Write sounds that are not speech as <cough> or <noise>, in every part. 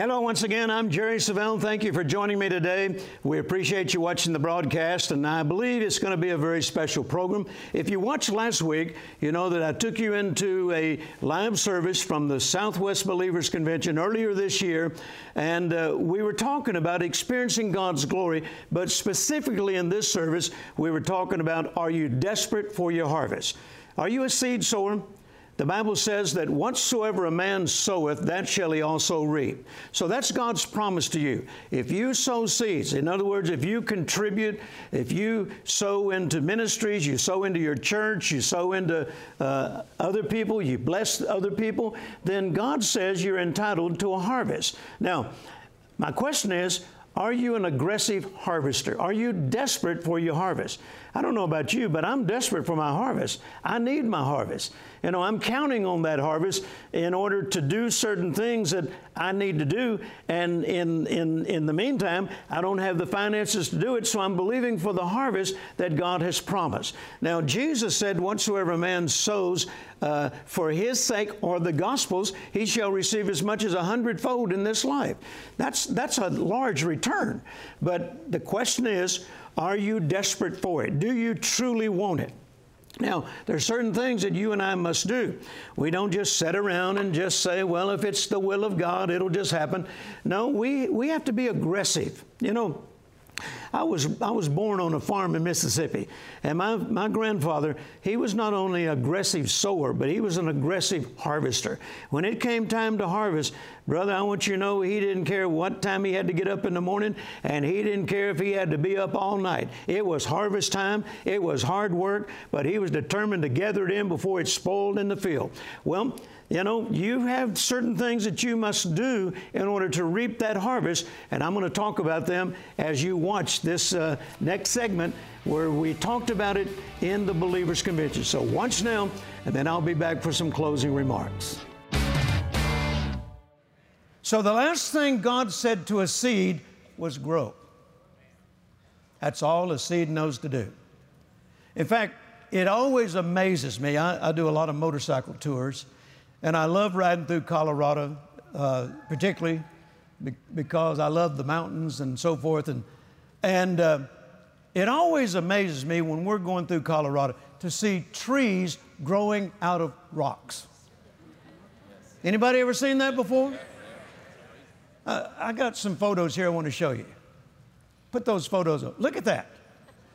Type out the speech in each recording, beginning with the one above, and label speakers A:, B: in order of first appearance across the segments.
A: Hello, once again. I'm Jerry Savelle. Thank you for joining me today. We appreciate you watching the broadcast, and I believe it's going to be a very special program. If you watched last week, you know that I took you into a live service from the Southwest Believers Convention earlier this year, and uh, we were talking about experiencing God's glory, but specifically in this service, we were talking about are you desperate for your harvest? Are you a seed sower? The Bible says that whatsoever a man soweth, that shall he also reap. So that's God's promise to you. If you sow seeds, in other words, if you contribute, if you sow into ministries, you sow into your church, you sow into uh, other people, you bless other people, then God says you're entitled to a harvest. Now, my question is, are you an aggressive harvester? Are you desperate for your harvest? I don't know about you, but I'm desperate for my harvest. I need my harvest. You know, I'm counting on that harvest in order to do certain things that I need to do. And in, in, in the meantime, I don't have the finances to do it, so I'm believing for the harvest that God has promised. Now, Jesus said, Whatsoever man sows uh, for his sake or the gospel's, he shall receive as much as a hundredfold in this life. That's, that's a large return. But the question is, are you desperate for it? Do you truly want it? Now, there are certain things that you and I must do. We don't just sit around and just say, well, if it's the will of God, it'll just happen. No, we, we have to be aggressive. You know, I was, I was born on a farm in Mississippi, and my, my grandfather, he was not only an aggressive sower, but he was an aggressive harvester. When it came time to harvest, brother, I want you to know he didn't care what time he had to get up in the morning, and he didn't care if he had to be up all night. It was harvest time, it was hard work, but he was determined to gather it in before it spoiled in the field. Well, you know, you have certain things that you must do in order to reap that harvest, and I'm going to talk about them as you watch this uh, next segment where we talked about it in the Believers Convention. So watch now, and then I'll be back for some closing remarks. So the last thing God said to a seed was grow. That's all a seed knows to do. In fact, it always amazes me. I, I do a lot of motorcycle tours. And I love riding through Colorado, uh, particularly because I love the mountains and so forth. And, and uh, it always amazes me when we're going through Colorado to see trees growing out of rocks. Anybody ever seen that before? Uh, I got some photos here I want to show you. Put those photos up. Look at that.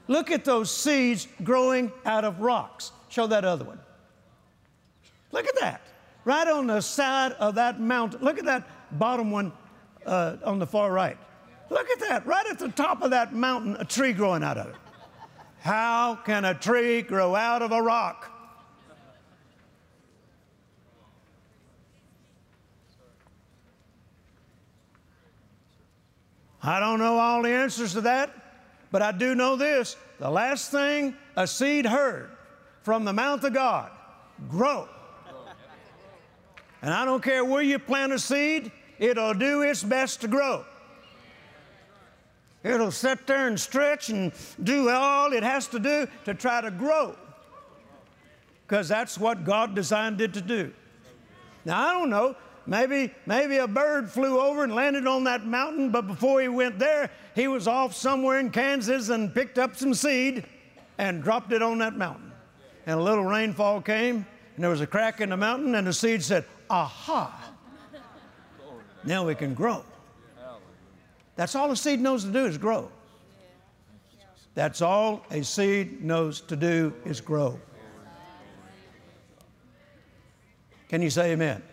A: Look at those seeds growing out of rocks. Show that other one. Look at that right on the side of that mountain. Look at that bottom one uh, on the far right. Look at that, right at the top of that mountain, a tree growing out of it. How can a tree grow out of a rock? I don't know all the answers to that, but I do know this. The last thing a seed heard from the mouth of God grow and I don't care where you plant a seed, it'll do its best to grow. It'll sit there and stretch and do all it has to do to try to grow. Because that's what God designed it to do. Now, I don't know. Maybe, maybe a bird flew over and landed on that mountain, but before he went there, he was off somewhere in Kansas and picked up some seed and dropped it on that mountain. And a little rainfall came, and there was a crack in the mountain, and the seed said, aha, now we can grow. That's all a seed knows to do is grow. That's all a seed knows to do is grow. Can you say amen? amen?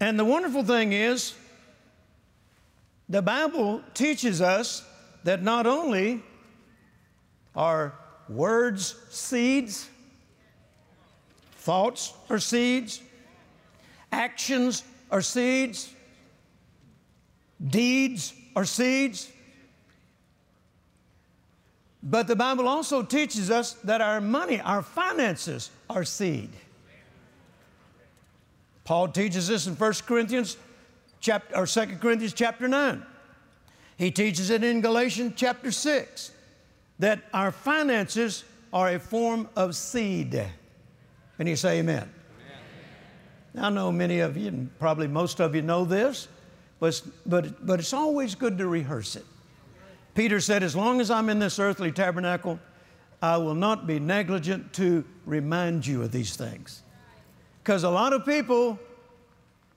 A: And the wonderful thing is, the Bible teaches us that not only are words seeds, Thoughts are seeds, actions are seeds, deeds are seeds. But the Bible also teaches us that our money, our finances are seed. Paul teaches this in 1 Corinthians chapter or 2 Corinthians chapter 9. He teaches it in Galatians chapter 6 that our finances are a form of seed. Can you say amen? amen? I know many of you, and probably most of you know this, but, but, but it's always good to rehearse it. Peter said, As long as I'm in this earthly tabernacle, I will not be negligent to remind you of these things. Because a lot of people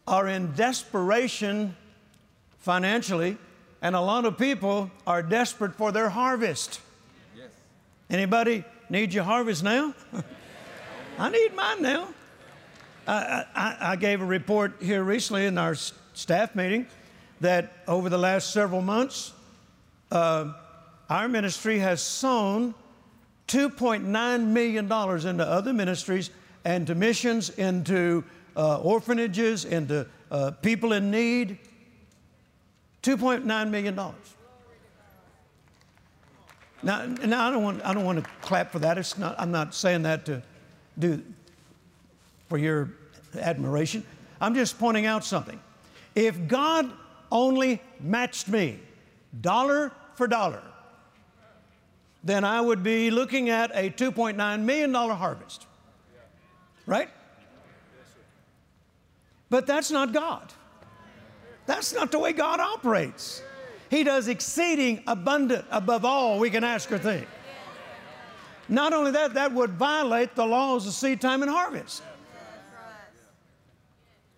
A: are in desperation financially, and a lot of people are desperate for their harvest. Yes. Anybody need your harvest now? <laughs> I need mine now. I, I, I, gave a report here recently in our staff meeting that over the last several months, uh, our ministry has sown $2.9 million into other ministries and to missions, into uh, orphanages, into uh, people in need. $2.9 million. Now, now I, don't want, I don't want to clap for that. It's not, I'm not saying that to do for your admiration. I'm just pointing out something. If God only matched me dollar for dollar, then I would be looking at a $2.9 million harvest. Right? But that's not God. That's not the way God operates. He does exceeding abundant above all we can ask or think. Not only that, that would violate the laws of seed time and harvest.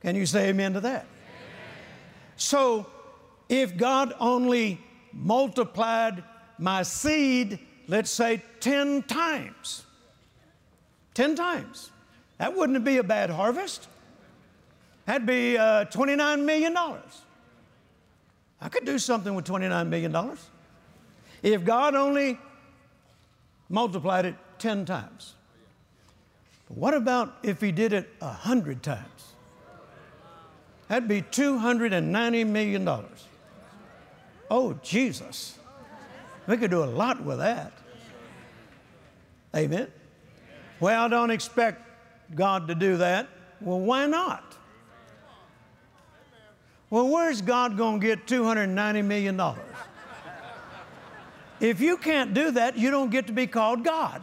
A: Can you say amen to that? So, if God only multiplied my seed, let's say 10 times, 10 times, that wouldn't be a bad harvest. That'd be uh, $29 million. I could do something with $29 million. If God only multiplied it 10 times. What about if He did it 100 times? That'd be $290 million. Oh, Jesus. We could do a lot with that. Amen. Well, I don't expect God to do that. Well, why not? Well, where's God going to get $290 million? If you can't do that, you don't get to be called God.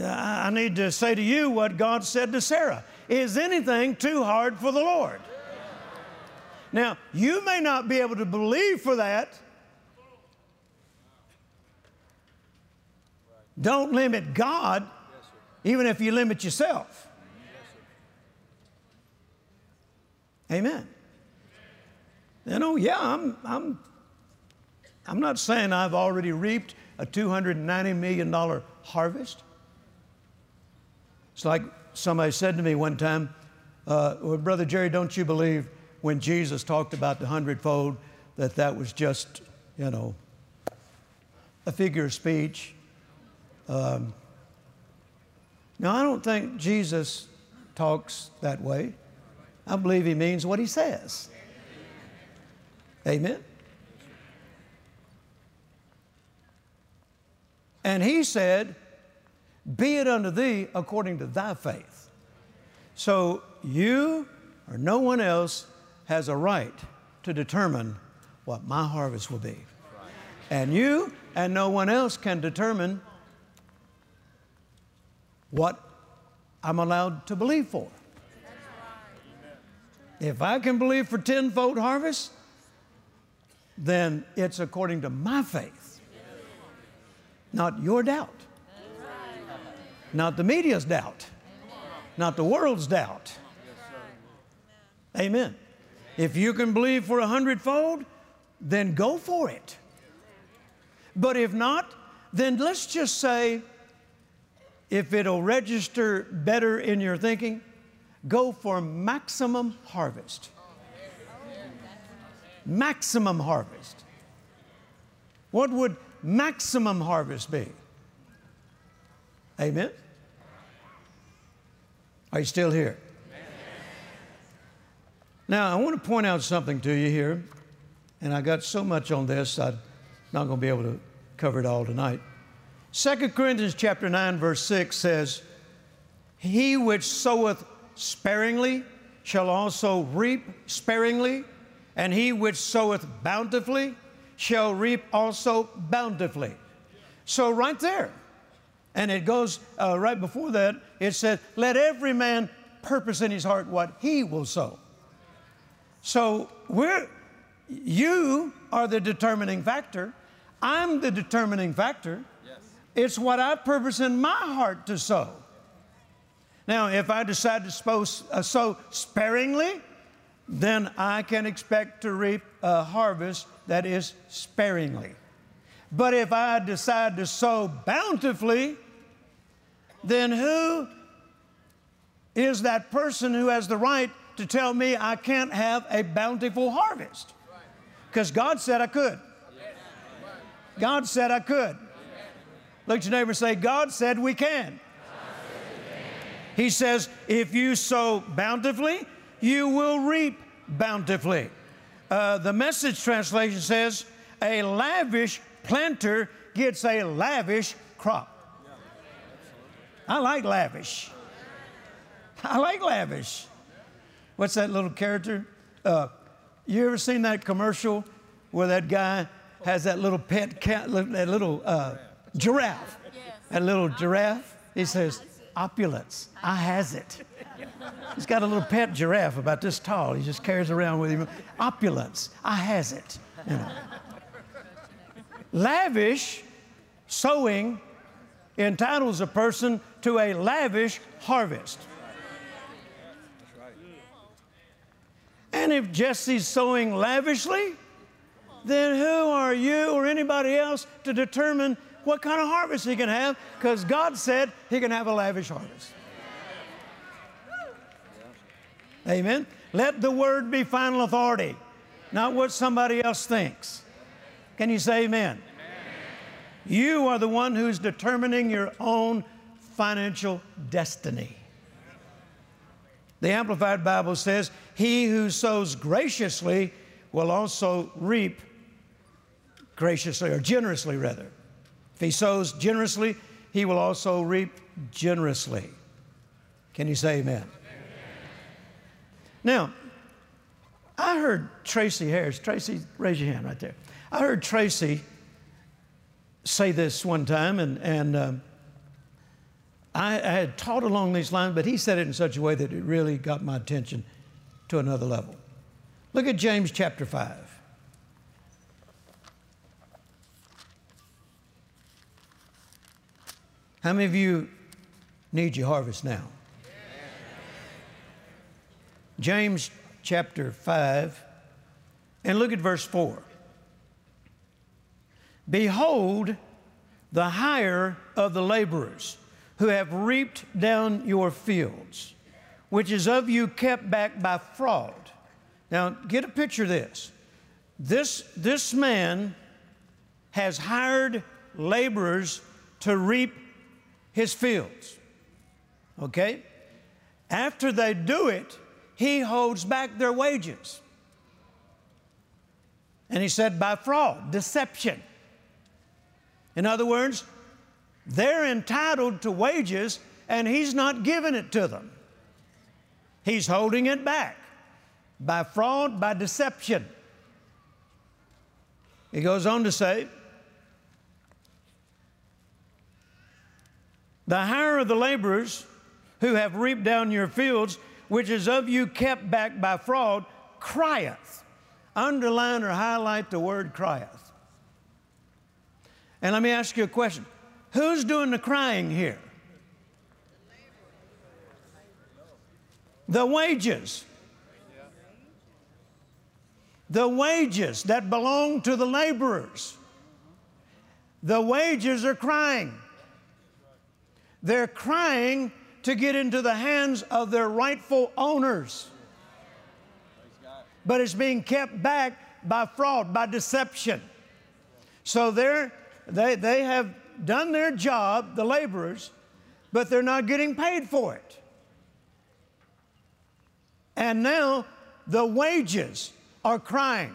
A: I need to say to you what God said to Sarah Is anything too hard for the Lord? Now, you may not be able to believe for that. Don't limit God, even if you limit yourself. Amen. You know, yeah, I'm, I'm, I'm not saying I've already reaped a $290 million harvest. It's like somebody said to me one time, uh, well, Brother Jerry, don't you believe when Jesus talked about the hundredfold that that was just, you know, a figure of speech? Um, now, I don't think Jesus talks that way. I believe he means what he says. Amen. And he said, Be it unto thee according to thy faith. So you or no one else has a right to determine what my harvest will be. And you and no one else can determine what I'm allowed to believe for. If I can believe for tenfold harvest, then it's according to my faith, not your doubt, not the media's doubt, not the world's doubt. Amen. If you can believe for a hundredfold, then go for it. But if not, then let's just say, if it'll register better in your thinking, go for maximum harvest. Maximum harvest. What would maximum harvest be? Amen? Are you still here? Now, I want to point out something to you here, and I got so much on this, I'm not going to be able to cover it all tonight. 2 Corinthians chapter 9, verse 6 says, He which soweth sparingly shall also reap sparingly, and he which soweth bountifully shall reap also bountifully. So, right there, And it goes uh, right before that, it said, Let every man purpose in his heart what he will sow. So we're, you are the determining factor. I'm the determining factor. Yes. It's what I purpose in my heart to sow. Now, if I decide to sow, uh, sow sparingly, then I can expect to reap a harvest that is sparingly. But if I decide to sow bountifully, then who is that person who has the right to tell me I can't have a bountiful harvest? Because God said I could. God said I could. Look at your neighbor and say, God said we can. He says, if you sow bountifully, you will reap bountifully. Uh, the message translation says, a lavish planter gets a lavish crop. I like lavish. I like lavish. What's that little character? Uh, you ever seen that commercial where that guy has that little pet cat, that little uh, giraffe? That little giraffe. He says, opulence. I has it. He's got a little pet giraffe about this tall. He just carries around with him. Opulence. I has it. You know. Lavish sowing entitles a person to a lavish harvest. And if Jesse's sowing lavishly, then who are you or anybody else to determine what kind of harvest he can have? Because God said he can have a lavish harvest. Amen. Let the word be final authority, not what somebody else thinks. Can you say amen? amen? You are the one who's determining your own financial destiny. The Amplified Bible says, He who sows graciously will also reap graciously, or generously rather. He sows generously, he will also reap generously. Can you say amen? amen? Now, I heard Tracy Harris, Tracy, raise your hand right there. I heard Tracy say this one time, and, and um, I, I had taught along these lines, but he said it in such a way that it really got my attention to another level. Look at James chapter 5. How many of you need your harvest now? James chapter 5, and look at verse 4. Behold, the hire of the laborers who have reaped down your fields, which is of you kept back by fraud. Now, get a picture of this. This, this man has hired laborers to reap his fields. Okay? After they do it, he holds back their wages. And he said, by fraud, deception. In other words, they're entitled to wages, and he's not giving it to them. He's holding it back by fraud, by deception. He goes on to say, The hire of the laborers who have reaped down your fields, which is of you kept back by fraud, crieth. Underline or highlight the word crieth. And let me ask you a question Who's doing the crying here? The wages. The wages that belong to the laborers. The wages are crying. They're crying to get into the hands of their rightful owners. But it's being kept back by fraud, by deception. So they're, they, they have done their job, the laborers, but they're not getting paid for it. And now the wages are crying.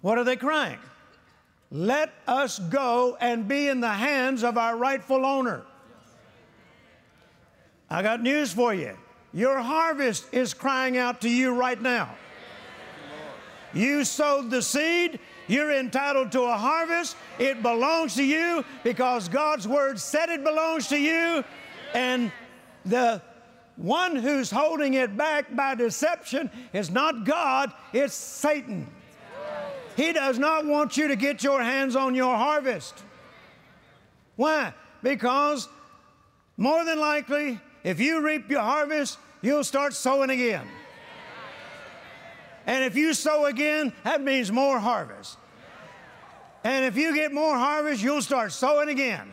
A: What are they crying? Let us go and be in the hands of our rightful owner. I got news for you. Your harvest is crying out to you right now. You sowed the seed. You're entitled to a harvest. It belongs to you because God's Word said it belongs to you. And the one who's holding it back by deception is not God, it's Satan. He does not want you to get your hands on your harvest. Why? Because more than likely, if you reap your harvest, you'll start sowing again. And if you sow again, that means more harvest. And if you get more harvest, you'll start sowing again.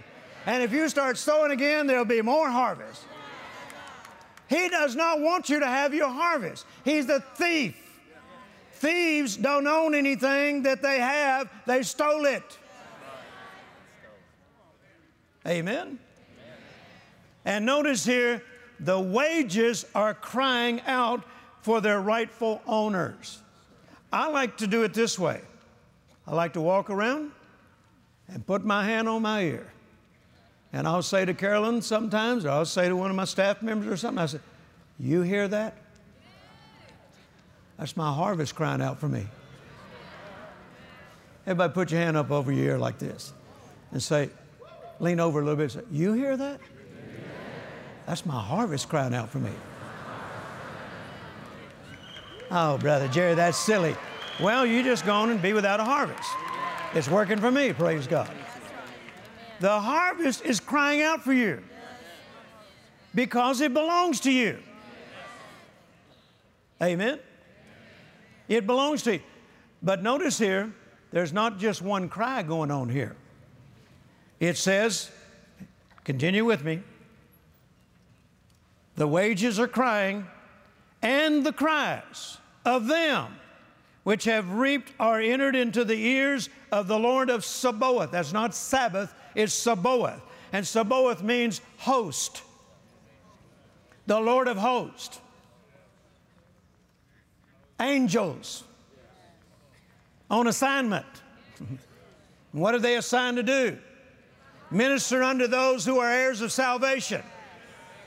A: And if you start sowing again, there'll be more harvest. He does not want you to have your harvest. He's the thief. Thieves don't own anything that they have, they stole it. Amen. And notice here, the wages are crying out for their rightful owners. I like to do it this way I like to walk around and put my hand on my ear. And I'll say to Carolyn sometimes, or I'll say to one of my staff members or something, I say, You hear that? That's my harvest crying out for me. Everybody put your hand up over your ear like this and say, lean over a little bit say, You hear that? That's my harvest crying out for me. Oh, Brother Jerry, that's silly. Well, you just go on and be without a harvest. It's working for me, praise God. The harvest is crying out for you because it belongs to you. Amen? It belongs to you. But notice here, there's not just one cry going on here. It says, continue with me, the wages are crying, and the cries of them which have reaped are entered into the ears of the Lord of Sabaoth. That's not Sabbath, it's Sabaoth. And Sabaoth means host, the Lord of hosts. Angels on assignment. <laughs> what are they assigned to do? Minister unto those who are heirs of salvation.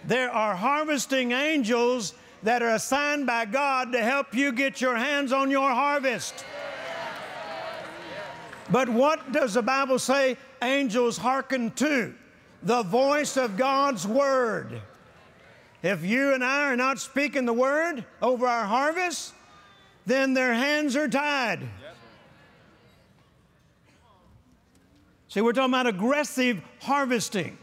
A: There are harvesting angels that are assigned by God to help you get your hands on your harvest. But what does the Bible say angels hearken to? The voice of God's Word. If you and I are not speaking the Word over our harvest, then their hands are tied. See, we're talking about aggressive harvesting.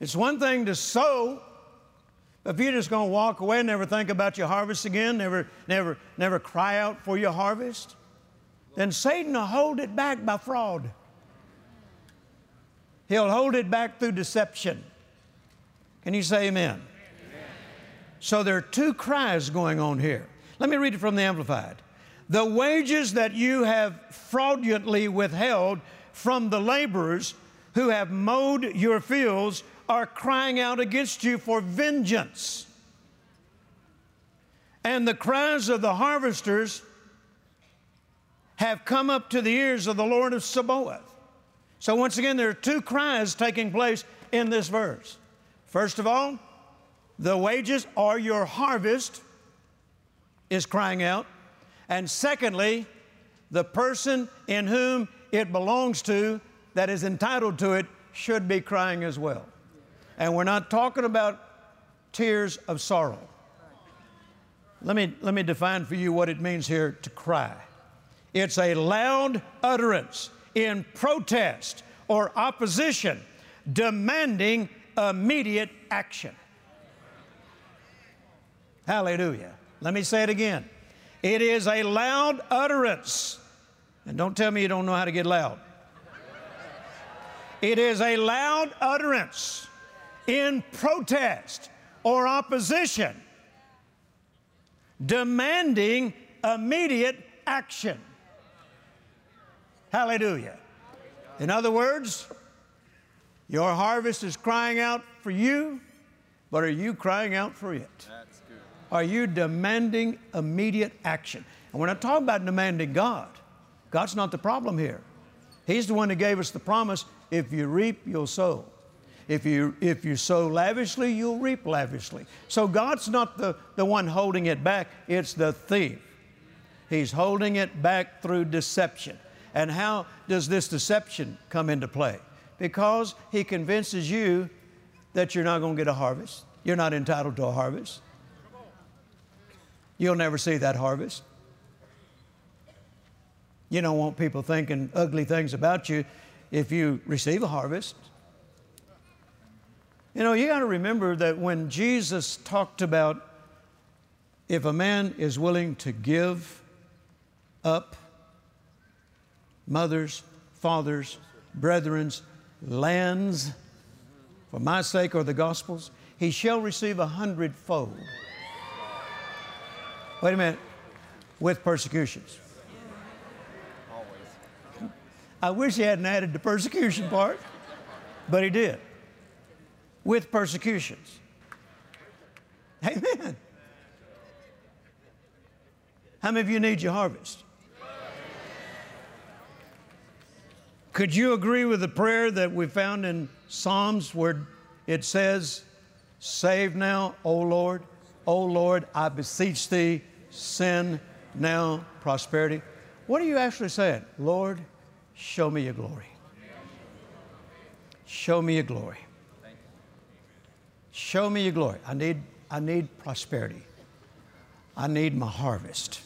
A: It's one thing to sow but if you're just going to walk away and never think about your harvest again, never, never, never cry out for your harvest, then Satan will hold it back by fraud. He'll hold it back through deception. Can you say amen? amen? So there are two cries going on here. Let me read it from the Amplified. The wages that you have fraudulently withheld from the laborers who have mowed your fields are crying out against you for vengeance. And the cries of the harvesters have come up to the ears of the Lord of Sabaoth. So, once again, there are two cries taking place in this verse. First of all, the wages are your harvest is crying out. And secondly, the person in whom it belongs to that is entitled to it should be crying as well. And we're not talking about tears of sorrow. Let me, let me define for you what it means here to cry. It's a loud utterance in protest or opposition, demanding immediate action. Hallelujah. Let me say it again. It is a loud utterance. And don't tell me you don't know how to get loud. It is a loud utterance in protest or opposition, demanding immediate action. Hallelujah. In other words, your harvest is crying out for you, but are you crying out for it? Are you demanding immediate action? And we're not talking about demanding God. God's not the problem here. He's the one that gave us the promise if you reap, you'll sow. If you, if you sow lavishly, you'll reap lavishly. So God's not the, the one holding it back, it's the thief. He's holding it back through deception. And how does this deception come into play? Because he convinces you that you're not going to get a harvest. You're not entitled to a harvest. You'll never see that harvest. You don't want people thinking ugly things about you if you receive a harvest. You know, you got to remember that when Jesus talked about if a man is willing to give up mothers, fathers, brethrens, lands for my sake or the gospel's, he shall receive a hundredfold. Wait a minute, with persecutions. Always. I wish he hadn't added the persecution part, but he did. With persecutions. Amen. How many of you need your harvest? Could you agree with the prayer that we found in Psalms where it says, Save now, O Lord, O Lord, I beseech thee, send now prosperity? What are you actually saying? Lord, show me your glory. Show me your glory. Show me your glory. I need, I need prosperity. I need my harvest.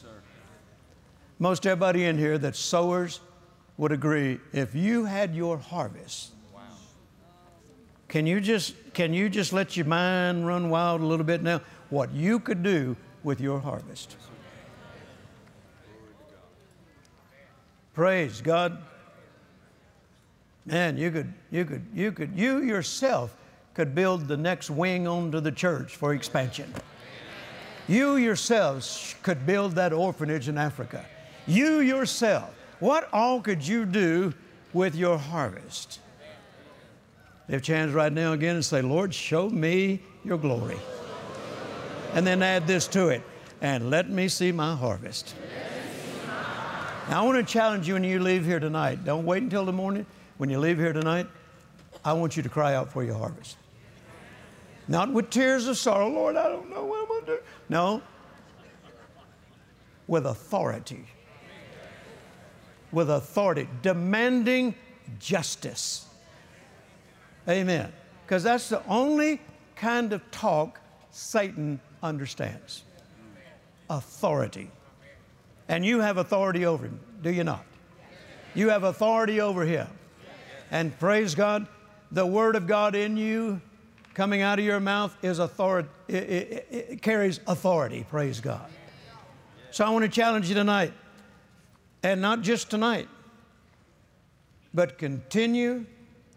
A: Most everybody in here that's sowers would agree if you had your harvest, can you just can you just let your mind run wild a little bit now? What you could do with your harvest. Praise God. Man, you could you could you could you yourself could build the next wing onto the church for expansion. You yourselves could build that orphanage in Africa. You yourself what all could you do with your harvest? Lift your hands right now again and say, Lord, show me your glory. And then add this to it, and let me see my harvest. Now, I want to challenge you when you leave here tonight. Don't wait until the morning. When you leave here tonight, I want you to cry out for your harvest. Not with tears of sorrow, Lord, I don't know what I'm going to do. No, with authority with authority, demanding justice. Amen. Because that's the only kind of talk Satan understands authority. And you have authority over him, do you not? You have authority over him. And praise God, the Word of God in you coming out of your mouth is authority, it, it, it carries authority, praise God. So I want to challenge you tonight. And not just tonight, but continue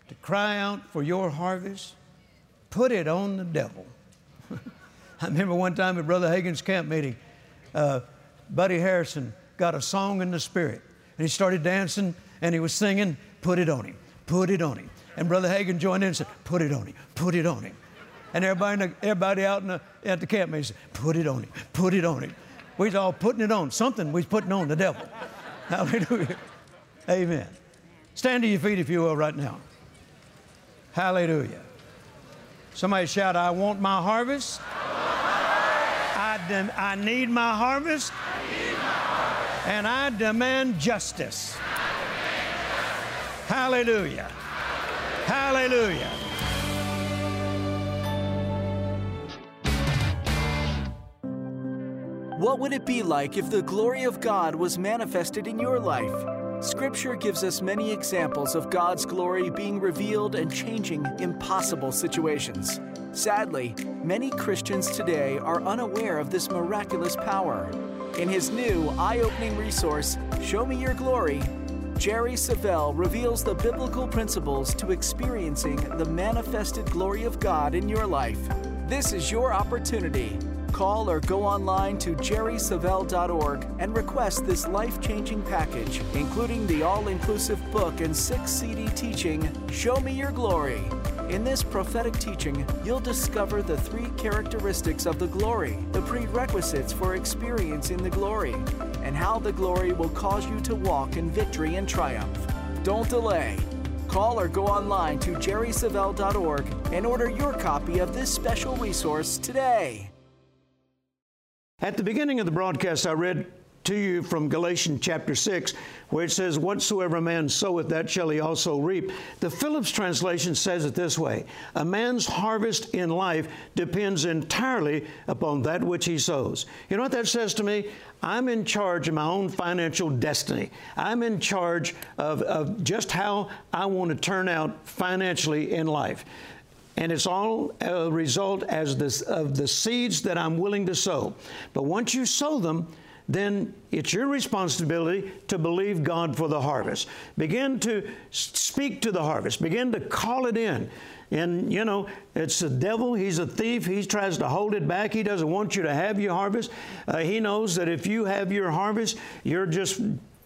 A: to cry out for your harvest. Put it on the devil. I remember one time at Brother Hagin's camp meeting, uh, Buddy Harrison got a song in the spirit. And he started dancing and he was singing, Put it on him, put it on him. And Brother Hagin joined in and said, Put it on him, put it on him. And everybody, the, everybody out the, at the camp meeting said, Put it on him, put it on him. We was all putting it on. Something we was putting on the devil. <laughs> Hallelujah. Amen. Stand to your feet if you will right now. Hallelujah. Somebody shout, I want my harvest. I, dem- I need my harvest. And I demand justice. Hallelujah. Hallelujah.
B: What would it be like if the glory of God was manifested in your life? Scripture gives us many examples of God's glory being revealed and changing impossible situations. Sadly, many Christians today are unaware of this miraculous power. In his new eye opening resource, Show Me Your Glory, Jerry Savelle reveals the biblical principles to experiencing the manifested glory of God in your life. This is your opportunity Call or go online to jerrysavelle.org and request this life changing package, including the all inclusive book and six CD teaching, Show Me Your Glory. In this prophetic teaching, you'll discover the three characteristics of the glory, the prerequisites for experiencing the glory, and how the glory will cause you to walk in victory and triumph. Don't delay. Call or go online to jerrysavelle.org and order your copy of this special resource today.
A: At the beginning of the broadcast, I read to you from Galatians chapter 6, where it says, Whatsoever a man soweth, that shall he also reap. The Phillips translation says it this way A man's harvest in life depends entirely upon that which he sows. You know what that says to me? I'm in charge of my own financial destiny. I'm in charge of, of just how I want to turn out financially in life. And it's all a result as this, of the seeds that I'm willing to sow. But once you sow them, then it's your responsibility to believe God for the harvest. Begin to speak to the harvest, begin to call it in. And, you know, it's the devil. He's a thief. He tries to hold it back. He doesn't want you to have your harvest. Uh, he knows that if you have your harvest, you're just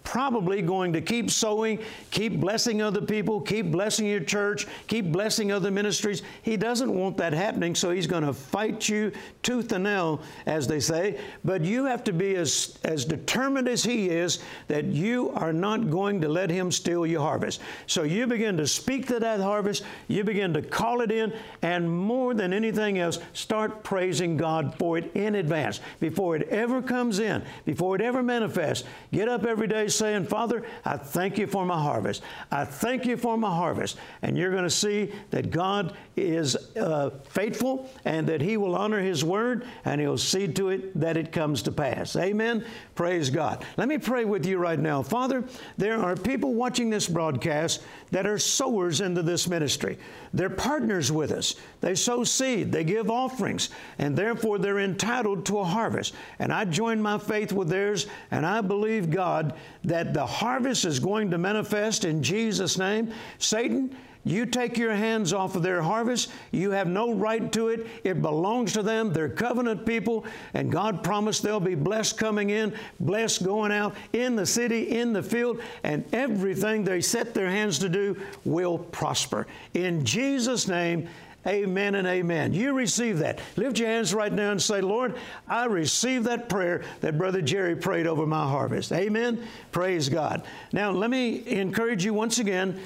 A: probably going to keep sowing, keep blessing other people, keep blessing your church, keep blessing other ministries. He doesn't want that happening, so he's going to fight you tooth and nail, as they say. But you have to be as, as determined as he is that you are not going to let him steal your harvest. So you begin to speak to that harvest, you begin to call it in, and more than anything else, start praising God for it in advance. Before it ever comes in, before it ever manifests, get up every day saying, Father, I thank you for my harvest. I thank you for my harvest. And you're going to see that God is uh, faithful and that He will honor His word and He'll see to it that it comes to pass. Amen. Praise God. Let me pray with you right now. Father, there are people watching this broadcast that are sowers into this ministry. They're partners with us. They sow seed, they give offerings, and therefore they're entitled to a harvest. And I join my faith with theirs, and I believe, God, that the harvest is going to manifest in Jesus' name. Satan, you take your hands off of their harvest. You have no right to it. It belongs to them. They're covenant people, and God promised they'll be blessed coming in, blessed going out, in the city, in the field, and everything they set their hands to do will prosper. In Jesus' name, Amen and amen. You receive that. Lift your hands right now and say, Lord, I receive that prayer that Brother Jerry prayed over my harvest. Amen. Praise God. Now, let me encourage you once again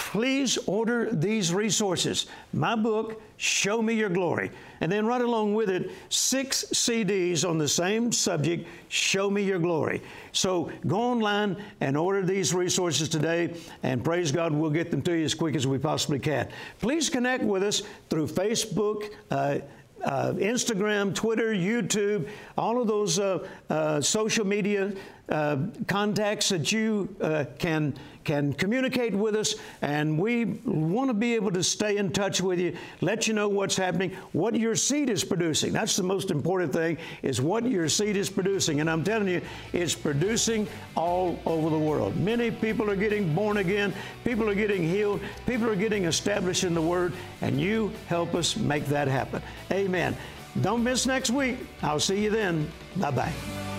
A: please order these resources. My book, Show Me Your Glory. And then right along with it, six CDs on the same subject, Show Me Your Glory. So go online and order these resources today, and praise God, we'll get them to you as quick as we possibly can. Please connect with us through Facebook. Uh, uh, Instagram, Twitter, YouTube, all of those uh, uh, social media uh, contacts that you uh, can can communicate with us, and we want to be able to stay in touch with you, let you know what's happening, what your seed is producing. That's the most important thing is what your seed is producing, and I'm telling you, it's producing all over the world. Many people are getting born again, people are getting healed, people are getting established in the Word, and you help us make that happen. Amen. Don't miss next week. I'll see you then. Bye bye.